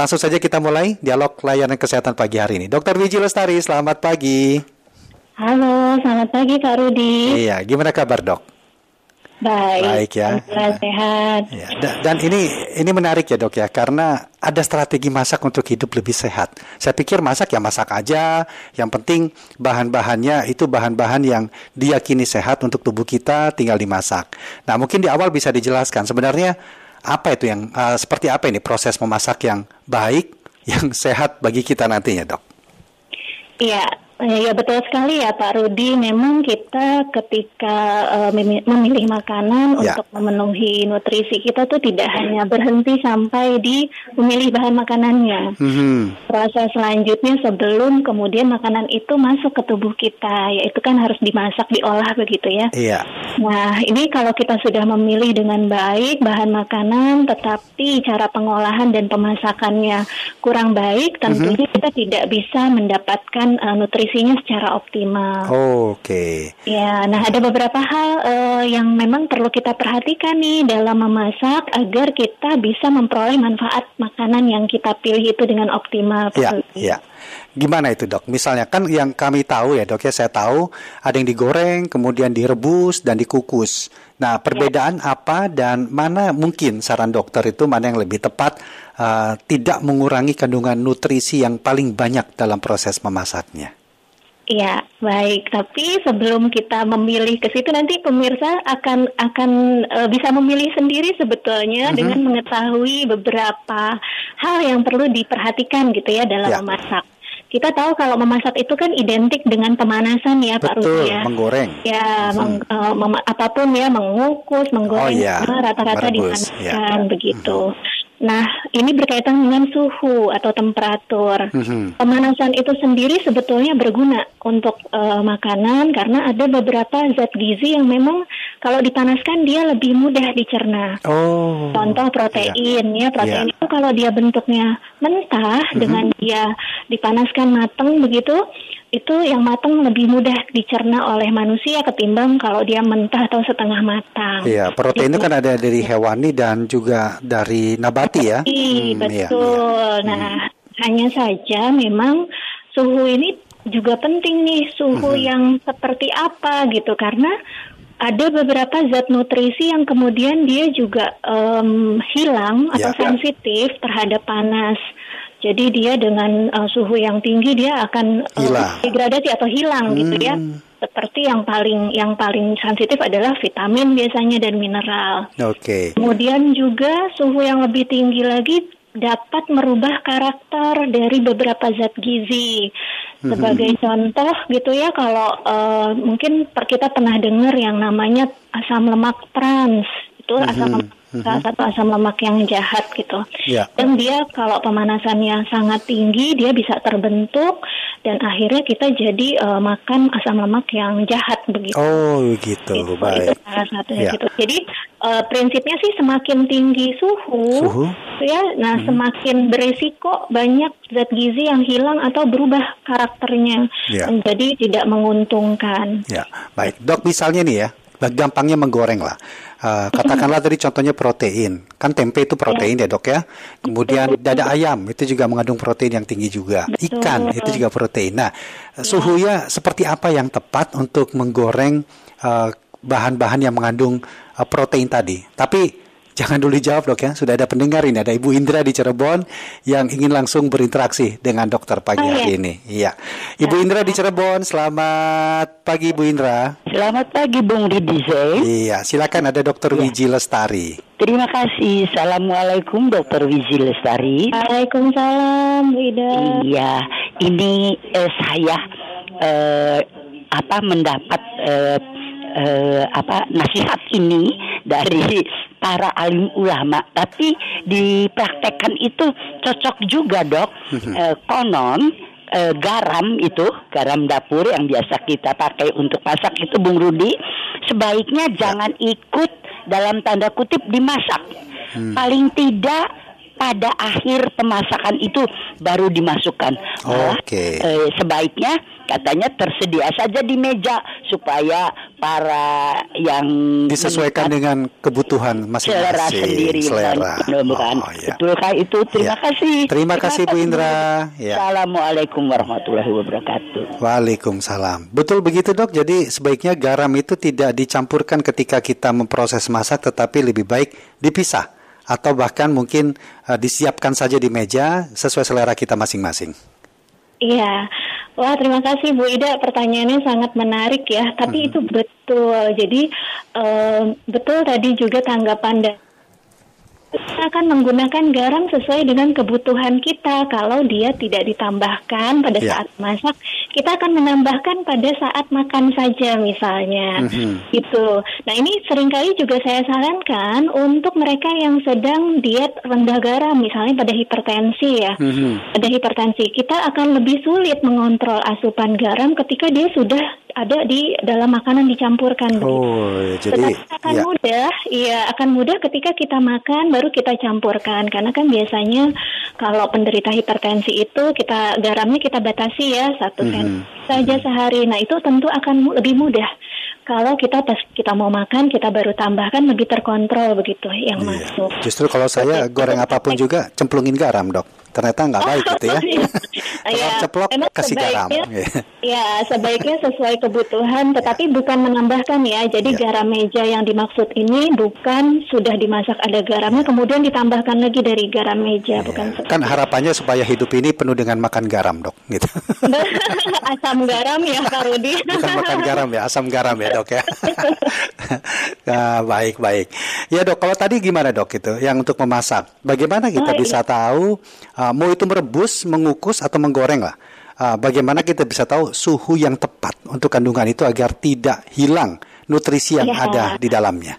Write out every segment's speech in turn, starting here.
langsung saja kita mulai dialog layanan kesehatan pagi hari ini. Dokter Wiji Lestari, selamat pagi. Halo, selamat pagi Kak Rudi. Iya, gimana kabar dok? Baik. Baik ya. sehat. Ya, da- dan ini ini menarik ya dok ya karena ada strategi masak untuk hidup lebih sehat. Saya pikir masak ya masak aja. Yang penting bahan-bahannya itu bahan-bahan yang diyakini sehat untuk tubuh kita tinggal dimasak. Nah mungkin di awal bisa dijelaskan sebenarnya apa itu yang eh, seperti apa ini proses memasak yang baik yang sehat bagi kita nantinya dok. Iya, ya betul sekali ya Pak Rudi. Memang kita ketika memi- memilih makanan Ya. untuk memenuhi nutrisi kita tuh tidak hanya berhenti sampai di memilih bahan makanannya. Hmm, Proses selanjutnya sebelum kemudian makanan itu masuk ke tubuh kita, yaitu kan harus dimasak, diolah begitu ya. iya. Nah, ini kalau kita sudah memilih dengan baik bahan makanan, tetapi cara pengolahan dan pemasakannya kurang baik, tentunya kita tidak bisa mendapatkan uh, nutrisinya secara optimal. Oke. Ya, nah ada beberapa hal uh, yang memang perlu kita perhatikan nih dalam memasak agar kita bisa memperoleh manfaat makanan yang kita pilih itu dengan optimal. Ya, ya. Gimana itu dok? Misalnya kan yang kami tahu ya dok ya, saya tahu ada yang digoreng, kemudian direbus dan dikukus. Nah, perbedaan apa dan mana mungkin saran dokter itu mana yang lebih tepat uh, tidak mengurangi kandungan nutrisi yang paling banyak dalam proses memasaknya? Iya, baik. Tapi sebelum kita memilih ke situ nanti pemirsa akan akan eh, bisa memilih sendiri sebetulnya dengan mengetahui beberapa hal yang perlu diperhatikan gitu ya dalam Ya. memasak. Kita tahu kalau memasak itu kan identik dengan pemanasan ya Pak Betul, Rudi ya. menggoreng. Ya, meng- eh, mem- apa pun ya, mengukus, menggoreng, Oh, iya. rata-rata dipanaskan begitu. Nah, ini berkaitan dengan suhu atau temperatur. Mhm. Pemanasan itu sendiri sebetulnya berguna untuk eh, makanan karena ada beberapa zat gizi yang memang kalau dipanaskan dia lebih mudah dicerna. Oh. Contoh protein ya, protein Iya. Kalau dia bentuknya mentah dengan dia dipanaskan matang begitu, itu yang matang lebih mudah dicerna oleh manusia ketimbang kalau dia mentah atau setengah matang. Iya, protein itu kan ada dari hewani dan juga dari nabati ya. Iya, Hmm, iya, betul. Nah, hanya saja memang suhu ini juga penting nih, suhu Mhm. yang seperti apa gitu karena ada beberapa zat nutrisi yang kemudian dia juga em, hilang atau Ya. sensitif terhadap panas. Jadi dia dengan eh, suhu yang tinggi dia akan Hilang. degradasi atau hilang gitu ya. Hmm. Seperti yang paling yang paling sensitif adalah vitamin biasanya dan mineral. Oke. Kemudian juga suhu yang lebih tinggi lagi dapat merubah karakter dari beberapa zat gizi. Sebagai contoh gitu ya, kalau eh, mungkin per- kita pernah dengar yang namanya asam lemak trans. Itu asam lemak, salah satu asam lemak yang jahat gitu. Ya. Dan dia kalau pemanasannya sangat tinggi, dia bisa terbentuk dan akhirnya kita jadi eh, makan asam lemak yang jahat begitu. Oh, gitu. Gitu, itu Baik. salah satunya Ya. gitu. Jadi eh, prinsipnya sih semakin tinggi suhu, Suhu. ya, nah semakin beresiko banyak zat gizi yang hilang atau berubah karakternya Ya. menjadi tidak menguntungkan. Ya, baik. Dok, misalnya nih ya, gampangnya menggoreng lah. Eh, katakanlah tadi contohnya protein. Kan tempe itu protein ya dok ya. Kemudian dada ayam itu juga mengandung protein yang tinggi juga. Betul. Ikan itu juga protein. Nah, suhunya seperti apa yang tepat untuk menggoreng eh, bahan-bahan yang mengandung eh, protein tadi? Tapi Jangan dulu dijawab dok ya, sudah ada pendengar ini, ada Ibu Indra di Cirebon yang ingin langsung berinteraksi dengan dokter pagi Oh, hari iya. ini. Iya, Ibu Indra di Cirebon, selamat pagi Ibu Indra. Selamat pagi Bung Ridizee. Iya, silakan ada Dokter Wiji Lestari. Terima kasih. Assalamualaikum Dokter Wizi Lestari. Waalaikumsalam, Bu Ida. Iya, ini eh, saya eh, apa mendapat eh, eh, apa nasihat ini dari para alim ulama, tapi dipraktekkan itu cocok juga dok. Eh, konon eh, garam itu garam dapur yang biasa kita pakai untuk masak itu Bung Rudi sebaiknya jangan ikut dalam tanda kutip dimasak. Paling tidak pada akhir pemasakan itu baru dimasukkan. Oke. eh, sebaiknya katanya tersedia saja di meja supaya para yang Disesuaikan dengan kebutuhan selera masing-masing. sendiri Selera. bukan, bukan. Oh, ya. Betulkah itu? Terima Ya. kasih. Terima kasih, Bu Indra. Ya. Assalamualaikum warahmatullahi wabarakatuh. Waalaikumsalam. Betul begitu dok. Jadi sebaiknya garam itu tidak dicampurkan ketika kita memproses masak, tetapi lebih baik dipisah atau bahkan mungkin eh, disiapkan saja di meja sesuai selera kita masing-masing. Iya, wah terima kasih Bu Ida. Pertanyaannya sangat menarik ya. Tapi itu betul. Jadi em, betul tadi juga tanggapan dan kita akan menggunakan garam sesuai dengan kebutuhan kita. Kalau dia tidak ditambahkan pada Ya. saat masak, kita akan menambahkan pada saat makan saja misalnya. Mhm. Gitu. Nah ini sering kali juga saya sarankan untuk mereka yang sedang diet rendah garam, misalnya pada hipertensi ya Mhm. ada hipertensi, kita akan lebih sulit mengontrol asupan garam ketika dia sudah ada di dalam makanan dicampurkan. begitu. Oh, jadi Tetapi akan ya. mudah, iya akan mudah ketika kita makan baru kita campurkan karena kan biasanya kalau penderita hipertensi itu kita garamnya kita batasi ya satu Mhm. sen saja sehari. Nah itu tentu akan lebih mudah kalau kita pas kita mau makan kita baru tambahkan lebih terkontrol begitu yang Iya. masuk. Justru kalau saya goreng apa pun juga cemplungin garam dok. Ternyata nggak baik gitu ya. Iya, Telur ceplok memang kasih garam. Iya. Ya, sebaiknya sesuai kebutuhan, tetapi bukan menambahkan ya. Jadi Ya. garam meja yang dimaksud ini bukan sudah dimasak ada garamnya, kemudian ditambahkan lagi dari garam meja, bukan seperti Kan harapannya supaya hidup ini penuh dengan makan garam dok. Gitu. asam garam ya, Pak Rudi. Bukan makan garam ya, asam garam ya dok ya. Ah, baik baik. Ya dok, kalau tadi gimana dok itu? Yang untuk memasak, bagaimana kita Oh, iya. bisa tahu ah, mau itu merebus, mengukus atau menggoreng lah? Ah, bagaimana kita bisa tahu suhu yang tepat untuk kandungan itu agar tidak hilang nutrisi yang Ya. ada di dalamnya?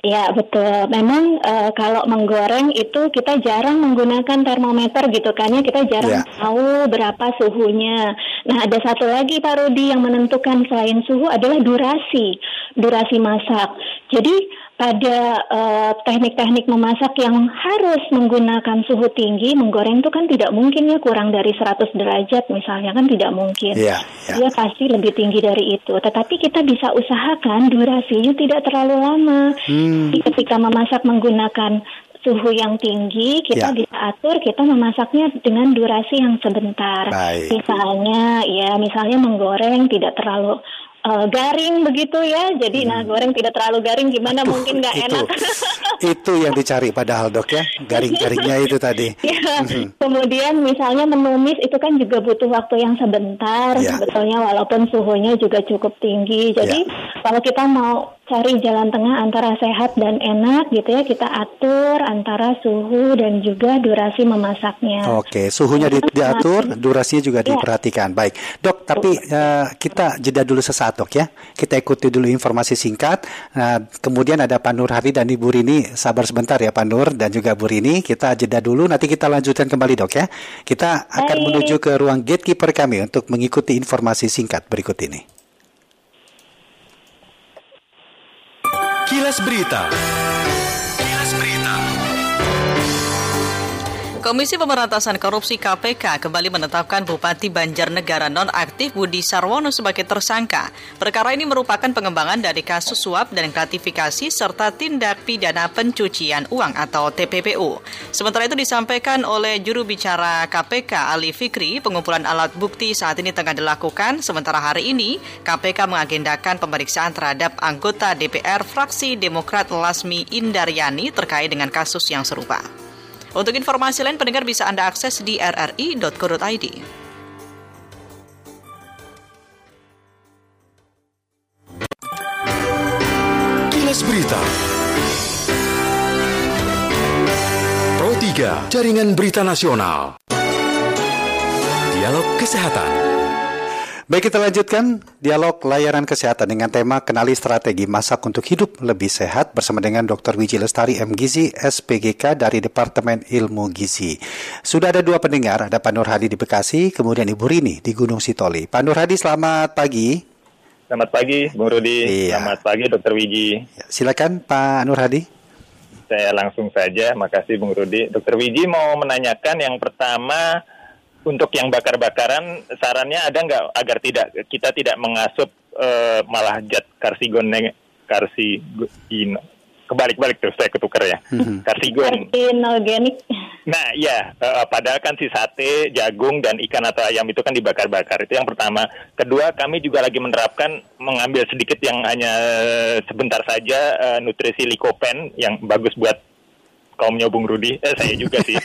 Ya betul. Memang eh, kalau menggoreng itu kita jarang menggunakan termometer gitu kan ya. Kita jarang Ya. tahu berapa suhunya. Nah ada satu lagi Pak Rudi yang menentukan selain suhu adalah durasi, durasi masak. Jadi pada eh, teknik-teknik memasak yang harus menggunakan suhu tinggi, menggoreng itu kan tidak mungkin ya kurang dari 100 derajat misalnya kan tidak mungkin. Iya, iya. Dia pasti lebih tinggi dari itu. Tetapi kita bisa usahakan durasinya tidak terlalu lama. Hmm. Jadi ketika memasak menggunakan suhu yang tinggi, kita Ya. bisa atur kita memasaknya dengan durasi yang sebentar. Baik. Misalnya, ya misalnya menggoreng tidak terlalu eh, garing begitu ya. Jadi nah goreng tidak terlalu garing gimana mungkin nggak Hmm. enak. itu yang dicari padahal dok ya, garing-garingnya itu tadi. Ya, kemudian misalnya menumis itu kan juga butuh waktu yang sebentar Ya. sebetulnya walaupun suhunya juga cukup tinggi. Jadi kalau kita mau cari jalan tengah antara sehat dan enak gitu ya, kita atur antara suhu dan juga durasi memasaknya. Oke, suhunya di- diatur, durasinya juga Iya. diperhatikan. Baik, dok. Tapi eh, kita jeda dulu sesaat, dok ya. Kita ikuti dulu informasi singkat. Nah, kemudian ada Pak Nur Hadi dan Ibu Rini. Sabar sebentar ya, Pak Nur dan juga Bu Rini. Kita jeda dulu. Nanti kita lanjutkan kembali, dok ya. Kita akan Baik. menuju ke ruang gatekeeper kami untuk mengikuti informasi singkat berikut ini. Kilas Berita. Kilas Berita. Komisi Pemberantasan Korupsi KPK kembali menetapkan Bupati Banjarnegara nonaktif Budi Sarwono sebagai tersangka. Perkara ini merupakan pengembangan dari kasus suap dan gratifikasi serta tindak pidana pencucian uang atau TPPU. Sementara itu disampaikan oleh juru bicara KPK Ali Fikri, pengumpulan alat bukti saat ini tengah dilakukan. Sementara hari ini KPK mengagendakan pemeriksaan terhadap anggota DPR fraksi Demokrat Lasmi Indaryani terkait dengan kasus yang serupa. Untuk informasi lain, pendengar bisa Anda akses di rri.co.id. Kilas Berita. Pro 3, Jaringan Berita Nasional. Dialog Kesehatan. Baik kita lanjutkan dialog layanan kesehatan dengan tema kenali strategi masak untuk hidup lebih sehat bersama dengan Dr. Wiji Lestari M. Gizi SPGK dari Departemen Ilmu Gizi. Sudah ada dua pendengar, ada Pak Nur Hadi di Bekasi, kemudian Ibu Rini di Gunung Sitoli. Pak Nur Hadi selamat pagi. Selamat pagi, Bung Rudi. Iya. Selamat pagi, Dokter Wiji. Ya, silakan Pak Nur Hadi. saya langsung saja. Makasih Bung Rudi. Dokter Wiji mau menanyakan yang pertama untuk yang bakar-bakaran sarannya ada nggak agar tidak kita tidak mengasup eh, malah zat karsigon karsigon kebalik-balik tuh saya ketukar ya Mhm. karsigon Karsinogenik. Nah, ya, eh, padahal kan si sate, jagung dan ikan atau ayam itu kan dibakar-bakar. Itu yang pertama. Kedua, kami juga lagi menerapkan mengambil sedikit yang hanya eh, sebentar saja eh, nutrisi likopen yang bagus buat kaumnya Bung Rudi. Eh, saya juga sih.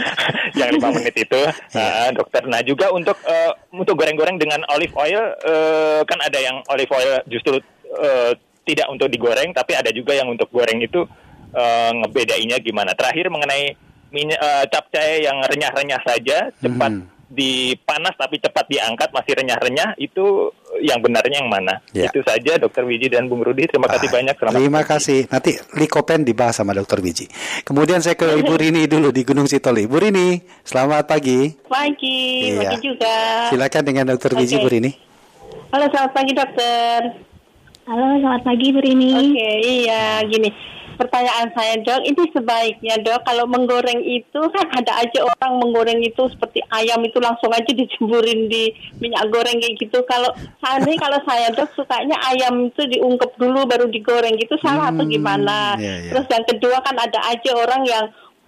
yang lima menit itu, eh, dokter. Nah, juga untuk eh, untuk goreng-goreng dengan olive oil, eh, kan ada yang olive oil justru eh, tidak untuk digoreng, tapi ada juga yang untuk goreng itu eh, ngebedainnya gimana. Terakhir mengenai minyak eh, capcay yang renyah-renyah saja, cepat Mhm. Dipanas tapi cepat diangkat masih renyah-renyah itu yang benarnya yang mana? Ya. Itu saja Dokter Wiji dan Bung Rudi. Terima kasih Baik. banyak. Selamat Terima kasih. Nanti likopen dibahas sama Dokter Wiji. Kemudian saya ke Ibu Rini dulu di Gunung Sitoli. Ibu Rini, selamat pagi. Pagi, Iya. pagi juga. Silakan dengan Dokter Wiji, Oke. Bu Rini. Halo, selamat pagi dokter. Halo, selamat pagi Bu Rini. Oke, iya, gini. Pertanyaan saya dok, ini sebaiknya dok kalau menggoreng itu kan ada aja orang menggoreng itu seperti ayam itu langsung aja dicemburin di minyak goreng kayak gitu. Kalau seandainya kalau saya dok sukanya ayam itu diungkep dulu baru digoreng gitu salah atau Hmm, gimana? iya, iya. Terus yang kedua kan ada aja orang yang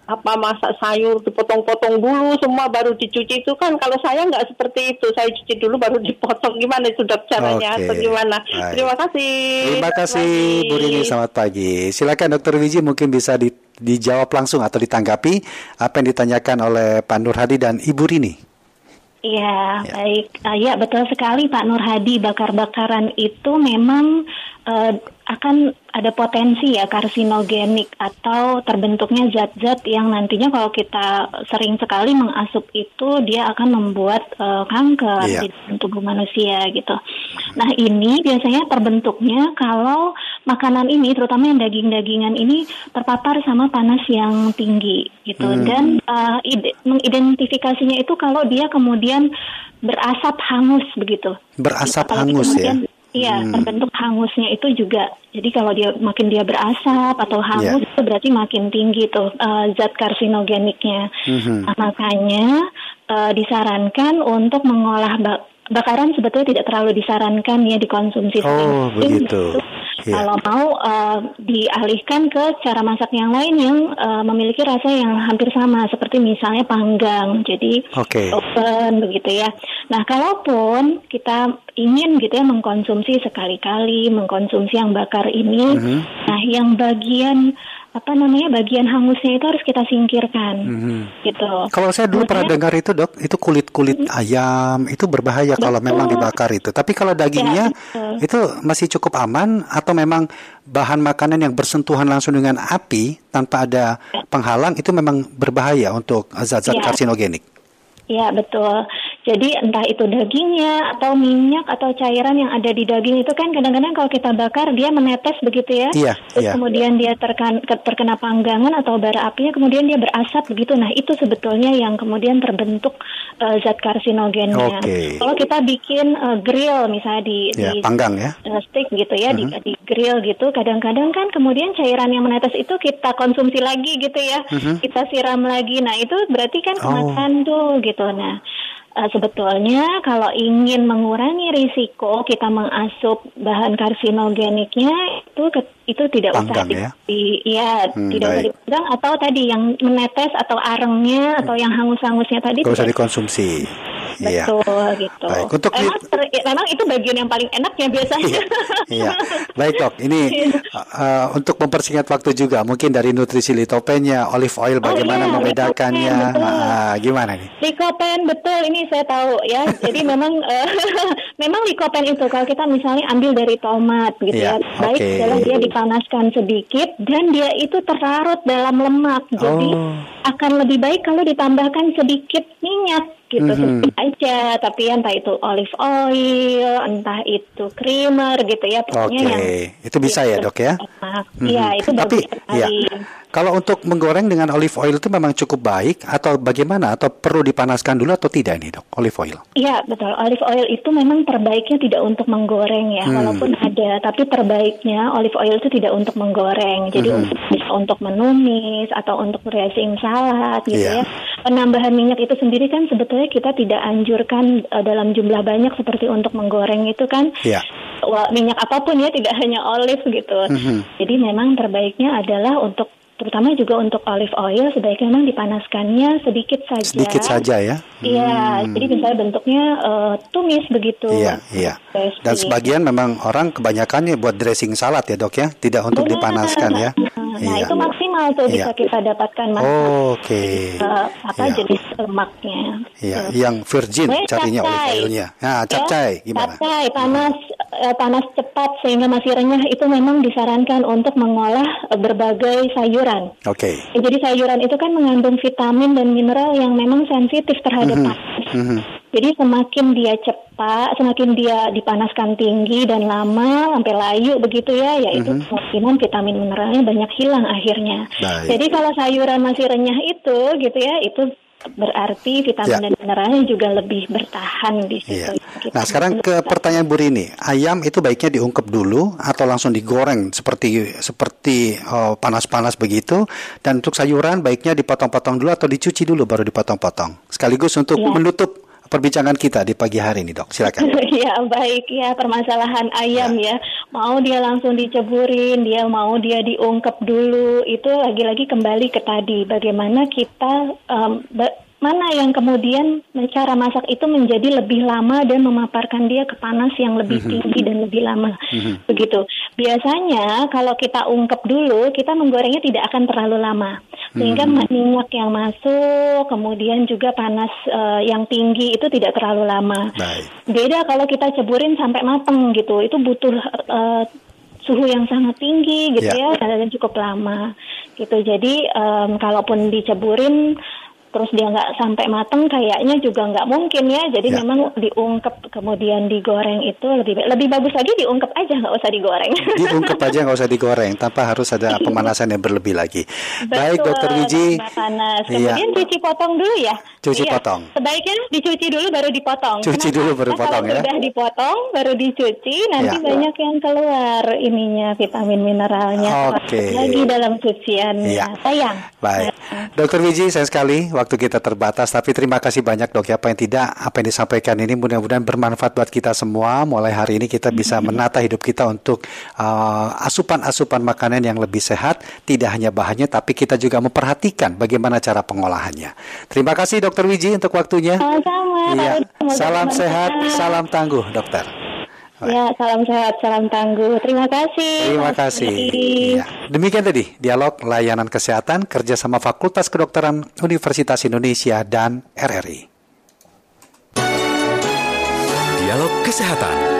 apa masak sayur dipotong-potong dulu semua baru dicuci itu kan kalau saya nggak seperti itu saya cuci dulu baru dipotong gimana itu dok caranya Oke, atau gimana baik. terima kasih Terima kasih Bu Rini, selamat pagi. Silakan Dokter Wiji mungkin bisa di- dijawab langsung atau ditanggapi apa yang ditanyakan oleh Pak Nur Hadi dan Ibu Rini. Iya, Ya. baik. Eh, ya, betul sekali Pak Nur Hadi. Bakar-bakaran itu memang eh, akan ada potensi ya karsinogenik atau terbentuknya zat-zat yang nantinya kalau kita sering sekali mengasup itu dia akan membuat eh, kanker Iya. di tubuh manusia gitu. Nah, ini biasanya terbentuknya kalau makanan ini terutama yang daging-dagingan ini terpapar sama panas yang tinggi gitu Hmm. dan uh, ide- mengidentifikasinya itu kalau dia kemudian berasap hangus begitu. Berasap hangus ya. Iya, Hmm. terbentuk hangusnya itu juga. Jadi kalau dia makin dia berasap atau hangus Iya. itu berarti makin tinggi tuh uh, zat karsinogeniknya. Nah, makanya uh, disarankan untuk mengolah bak- bakaran sebetulnya tidak terlalu disarankan ya dikonsumsi Oh, begitu. gitu. Iya. Kalau mau uh, dialihkan ke cara masak yang lain yang uh, memiliki rasa yang hampir sama seperti misalnya panggang. Jadi Oke. oven begitu ya. Nah, kalaupun kita ingin gitu ya mengkonsumsi sekali-kali mengkonsumsi yang bakar ini, Mhm. nah yang bagian apa namanya bagian hangusnya itu harus kita singkirkan, Mhm. gitu. Kalau saya dulu pernah dengar itu dok, itu kulit-kulit ayam itu berbahaya kalau Betul. memang dibakar itu. Tapi kalau dagingnya Ya. Itu masih cukup aman atau memang bahan makanan yang bersentuhan langsung dengan api tanpa ada penghalang itu memang berbahaya untuk zat-zat Ya. karsinogenik. Ya betul. Jadi entah itu dagingnya atau minyak atau cairan yang ada di daging itu kan kadang-kadang kalau kita bakar dia menetes begitu ya. Iya, Terus iya. kemudian dia terkan, ke- terkena panggangan atau bara apinya kemudian dia berasap begitu. Nah itu sebetulnya yang kemudian terbentuk eh, zat karsinogennya. Oke. Kalau kita bikin eh, grill misalnya di, Ya, di panggang ya. eh, steak gitu ya di, Mhm. di grill gitu kadang-kadang kan kemudian cairan yang menetes itu kita konsumsi lagi gitu ya Mhm. kita siram lagi nah itu berarti kan Oh. kemakan tuh gitu nah eh, sebetulnya kalau ingin mengurangi risiko kita mengasup bahan karsinogeniknya itu ke- itu tidak usah Panggang di, ya? di- iya, Hmm, tidak usah dipanggang. Atau tadi yang menetes atau arengnya atau yang hangus-hangusnya tadi Gak usah tidak- Iya. Betul gitu. Baik, untuk memang, di- ter- memang itu bagian yang paling enak ya biasanya. Iya, baik dok. Ini uh, untuk mempersingkat waktu juga, mungkin dari nutrisi litopenya, olive oil, bagaimana iya, membedakannya? likopen. Ah, gimana nih? Likopen betul ini saya tahu ya. Jadi memang eh, memang likopen itu kalau kita misalnya ambil dari tomat gitu Iya, ya. Baik oke. adalah dia dipanaskan sedikit dan dia itu terlarut dalam lemak. Jadi Oh. akan lebih baik kalau ditambahkan sedikit minyak gitu Mhm. sedikit aja tapi entah itu olive oil entah itu creamer gitu ya pokoknya yang itu bisa ya dok ya? Iya, Mhm. itu Tapi bagus ya. Kalau untuk menggoreng dengan olive oil itu memang cukup baik atau bagaimana? Atau perlu dipanaskan dulu atau tidak ini dok, olive oil? Iya betul, olive oil itu memang terbaiknya tidak untuk menggoreng ya, Hmm. walaupun ada, tapi terbaiknya olive oil itu tidak untuk menggoreng. Jadi Hmm. untuk bisa untuk menumis atau untuk dressing salad gitu Iya. ya. Penambahan minyak itu sendiri kan sebetulnya kita tidak anjurkan eh, dalam jumlah banyak seperti untuk menggoreng itu kan. Wah, minyak apa pun ya, tidak hanya olive gitu. Mhm. Jadi memang terbaiknya adalah untuk terutama juga untuk olive oil sebaiknya memang dipanaskannya sedikit saja. Sedikit saja ya. Iya, Hmm. jadi misalnya bentuknya eh, tumis begitu. Iya, iya. Dan sebagian memang orang kebanyakannya buat dressing salad ya dok ya, tidak untuk Benar. dipanaskan ya. Nah, itu maksimal tuh Iya. bisa kita dapatkan mas Oke. eh, apa Iya. jenis lemaknya. Iya, Tuh. yang virgin carinya olive oilnya. Nah, Ya, capcay gimana? Capcay panas panas cepat sehingga masih renyah itu memang disarankan untuk mengolah eh, berbagai sayuran. Oke. Ya, Jadi sayuran itu kan mengandung vitamin dan mineral yang memang sensitif terhadap panas. Mhm. Jadi semakin dia cepat, semakin dia dipanaskan tinggi dan lama sampai layu begitu ya, yaitu kemungkinan vitamin mineralnya banyak hilang akhirnya. Baik. Jadi kalau sayuran masih renyah itu gitu ya, itu berarti vitamin Ya. dan mineralnya juga lebih bertahan di situ. Iya. Kita Nah sekarang ke pertanyaan Bu Rini, ayam itu baiknya diungkep dulu atau langsung digoreng seperti seperti oh, panas-panas begitu? Dan untuk sayuran baiknya dipotong-potong dulu atau dicuci dulu baru dipotong-potong. Sekaligus untuk Iya. menutup perbincangan kita di pagi hari ini, dok. Silakan. Ya baik ya permasalahan ayam ya. Mau dia langsung diceburin, dia mau dia diungkep dulu. Itu lagi-lagi kembali ke tadi bagaimana kita ba- mana yang kemudian cara masak itu menjadi lebih lama dan memaparkan dia ke panas yang lebih tinggi dan lebih lama. Begitu. Biasanya kalau kita ungkep dulu, kita menggorengnya tidak akan terlalu lama. Sehingga ma- minyak yang masuk, kemudian juga panas eh, yang tinggi itu tidak terlalu lama. Baik. Beda kalau kita ceburin sampai mateng gitu, itu butuh eh, suhu yang sangat tinggi gitu Ya. ya, dan cukup lama gitu. Jadi em, kalaupun diceburin terus dia nggak sampai mateng, kayaknya juga nggak mungkin ya. Jadi Ya. memang diungkep kemudian digoreng itu lebih lebih bagus lagi diungkep aja nggak usah digoreng. Diungkep aja nggak usah digoreng, tanpa harus ada pemanasan yang berlebih lagi. Baik, Betul, Dokter Wiji. panas. Iya. Kemudian cuci potong dulu ya. Cuci Iya. potong. Sebaiknya dicuci dulu baru dipotong. Cuci Kenapa? dulu baru Karena potong kalau ya. Sudah dipotong baru dicuci, nanti Iya. banyak yang keluar ininya vitamin mineralnya. Oke. Lagi dalam cuciannya. Iya. Sayang. Baik, Dokter Wiji, sayang sekali waktu kita terbatas, tapi terima kasih banyak dok ya. Apa yang tidak, apa yang disampaikan ini mudah-mudahan bermanfaat buat kita semua. Mulai hari ini kita bisa menata hidup kita untuk uh, asupan-asupan makanan yang lebih sehat, tidak hanya bahannya, tapi kita juga memperhatikan bagaimana cara pengolahannya. Terima kasih Dokter Wiji untuk waktunya. Sama-sama. Iya, salam sehat, salam tangguh, dokter. Ya, salam sehat, salam tangguh. Terima kasih. Terima Mas kasih. Iya. Demikian tadi dialog layanan kesehatan kerjasama Fakultas Kedokteran Universitas Indonesia dan RRI. Dialog Kesehatan.